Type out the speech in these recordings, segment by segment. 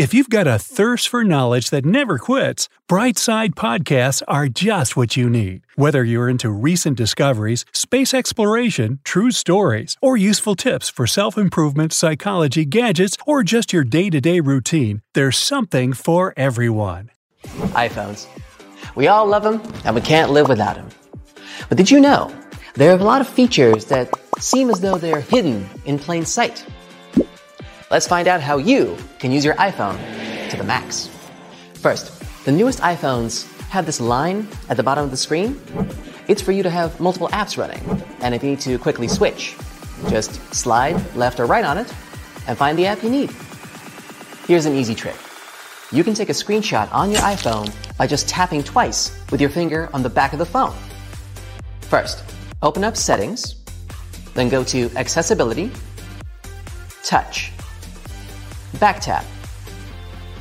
If you've got a thirst for knowledge that never quits, Brightside Podcasts are just what you need. Whether you're into recent discoveries, space exploration, true stories, or useful tips for self improvement, psychology, gadgets, or just your day to day routine, there's something for everyone. iPhones. We all love them, and we can't live without them. But did you know there are a lot of features that seem as though they're hidden in plain sight? Let's find out how you can use your iPhone to the max. First, the newest iPhones have this line at the bottom of the screen. It's for you to have multiple apps running. And if you need to quickly switch, just slide left or right on it and find the app you need. Here's an easy trick. You can take a screenshot on your iPhone by just tapping twice with your finger on the back of the phone. First, open up Settings, then go to Accessibility, Touch, Back tap.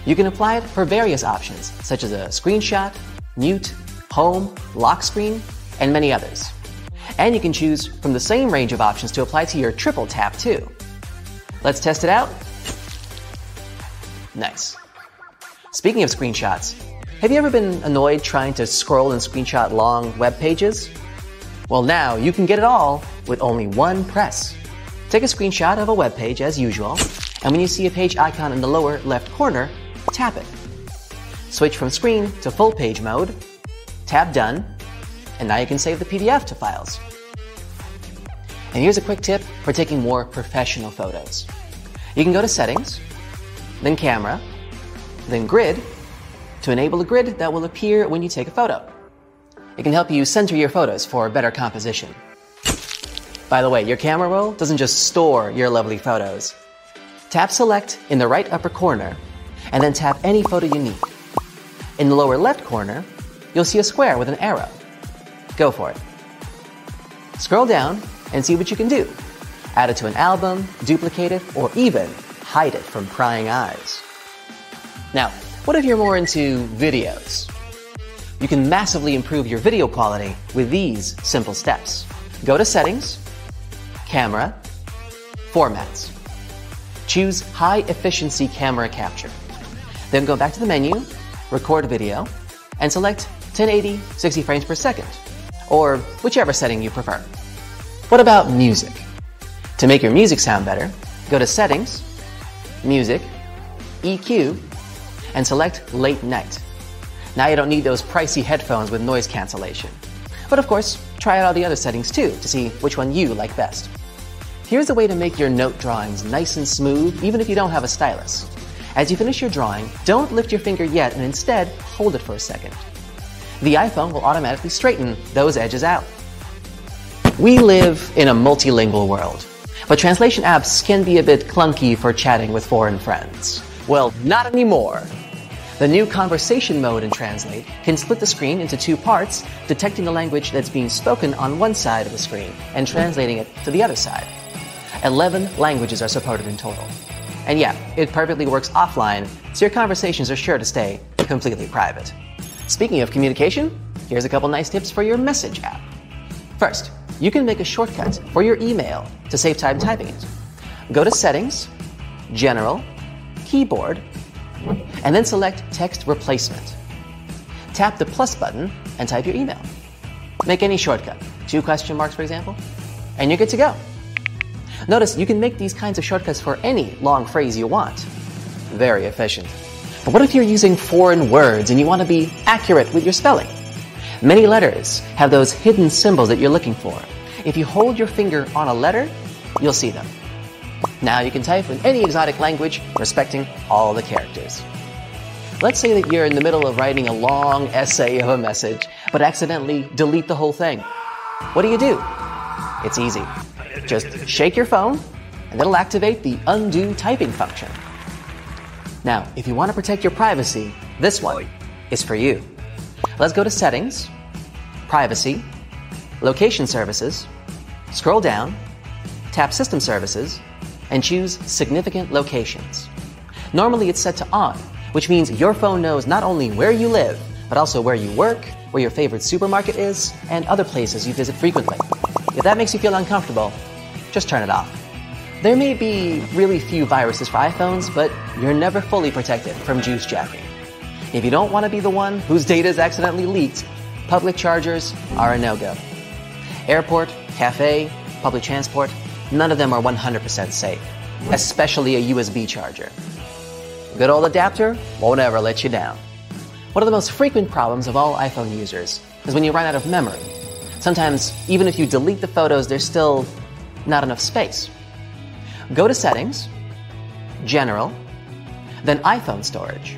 You can apply it for various options, such as a screenshot, mute, home, lock screen, and many others. And you can choose from the same range of options to apply to your triple tap too. Let's test it out. Nice. Speaking of screenshots, have you ever been annoyed trying to scroll and screenshot long web pages? Well, now you can get it all with only one press. Take a screenshot of a web page as usual, and when you see a page icon in the lower left corner, tap it. Switch from screen to full page mode, tap done, and now you can save the PDF to files. And here's a quick tip for taking more professional photos. You can go to settings, then camera, then grid to enable a grid that will appear when you take a photo. It can help you center your photos for better composition. By the way, your camera roll doesn't just store your lovely photos. Tap select in the right upper corner and then tap any photo you need. In the lower left corner, you'll see a square with an arrow. Go for it. Scroll down and see what you can do. Add it to an album, duplicate it, or even hide it from prying eyes. Now, what if you're more into videos? You can massively improve your video quality with these simple steps. Go to Settings, Camera, Formats. Choose High Efficiency Camera Capture. Then go back to the menu, Record Video, and select 1080 60 frames per second, or whichever setting you prefer. What about music? To make your music sound better, go to Settings, Music, EQ, and select Late Night. Now you don't need those pricey headphones with noise cancellation. But of course, try out all the other settings too to see which one you like best. Here's a way to make your note drawings nice and smooth even if you don't have a stylus. As you finish your drawing, don't lift your finger yet and instead hold it for a second. The iPhone will automatically straighten those edges out. We live in a multilingual world, but translation apps can be a bit clunky for chatting with foreign friends. Well, not anymore. The new conversation mode in Translate can split the screen into two parts, detecting the language that's being spoken on one side of the screen and translating it to the other side. 11 languages are supported in total. And yeah, it perfectly works offline, so your conversations are sure to stay completely private. Speaking of communication, here's a couple nice tips for your message app. First, you can make a shortcut for your email to save time typing it. Go to Settings, General, Keyboard, and then select Text Replacement. Tap the plus button and type your email. Make any shortcut, two question marks for example, and you're good to go. Notice you can make these kinds of shortcuts for any long phrase you want. Very efficient. But what if you're using foreign words and you want to be accurate with your spelling? Many letters have those hidden symbols that you're looking for. If you hold your finger on a letter, you'll see them. Now you can type in any exotic language, respecting all the characters. Let's say that you're in the middle of writing a long essay of a message, but accidentally delete the whole thing. What do you do? It's easy. Just shake your phone, and it'll activate the undo typing function. Now, if you want to protect your privacy, this one is for you. Let's go to Settings, Privacy, Location Services, scroll down, tap System Services, and choose Significant Locations. Normally it's set to on, which means your phone knows not only where you live, but also where you work, where your favorite supermarket is, and other places you visit frequently. If that makes you feel uncomfortable, just turn it off. There may be really few viruses for iPhones, but you're never fully protected from juice jacking. If you don't want to be the one whose data is accidentally leaked, public chargers are a no-go. Airport, cafe, public transport, none of them are 100% safe, especially a USB charger. Good old adapter won't ever let you down. One of the most frequent problems of all iPhone users is when you run out of memory. Sometimes, even if you delete the photos, there's still not enough space. Go to Settings, General, then iPhone Storage,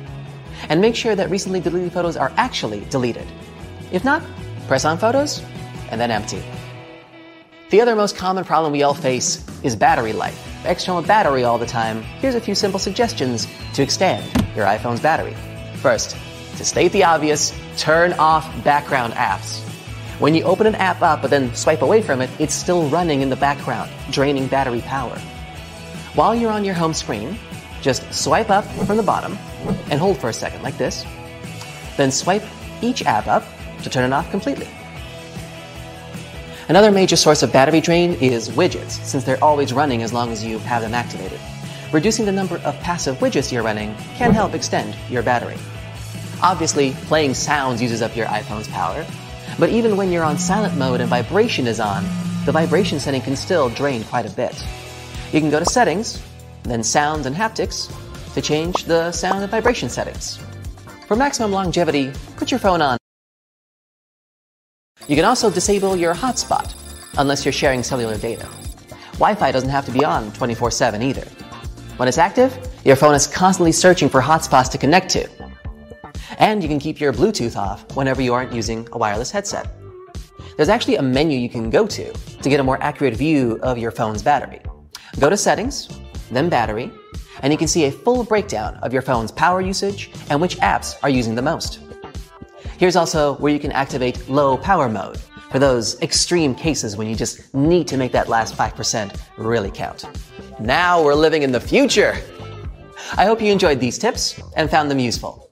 and make sure that recently deleted photos are actually deleted. If not, press on Photos, and then Empty. The other most common problem we all face is battery life. External battery all the time. Here's a few simple suggestions to extend your iPhone's battery. First, to state the obvious, turn off background apps. When you open an app up but then swipe away from it, it's still running in the background, draining battery power. While you're on your home screen, just swipe up from the bottom and hold for a second like this. Then swipe each app up to turn it off completely. Another major source of battery drain is widgets, since they're always running as long as you have them activated. Reducing the number of passive widgets you're running can help extend your battery. Obviously, playing sounds uses up your iPhone's power, but even when you're on silent mode and vibration is on, the vibration setting can still drain quite a bit. You can go to Settings, then Sounds and Haptics to change the sound and vibration settings. For maximum longevity, put your phone on. You can also disable your hotspot, unless you're sharing cellular data. Wi-Fi doesn't have to be on 24-7 either. When it's active, your phone is constantly searching for hotspots to connect to. And you can keep your Bluetooth off whenever you aren't using a wireless headset. There's actually a menu you can go to to get a more accurate view of your phone's battery. Go to Settings, then Battery, and you can see a full breakdown of your phone's power usage and which apps are using the most. Here's also where you can activate low power mode for those extreme cases when you just need to make that last 5% really count. Now we're living in the future! I hope you enjoyed these tips and found them useful.